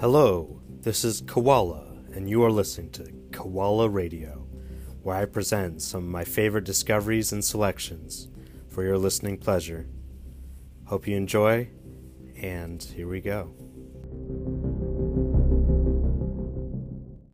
Hello, this is Kwohla, and you are listening to Kwohla Radio, where I present some of my favorite discoveries and selections for your listening pleasure. Hope you enjoy, and here we go.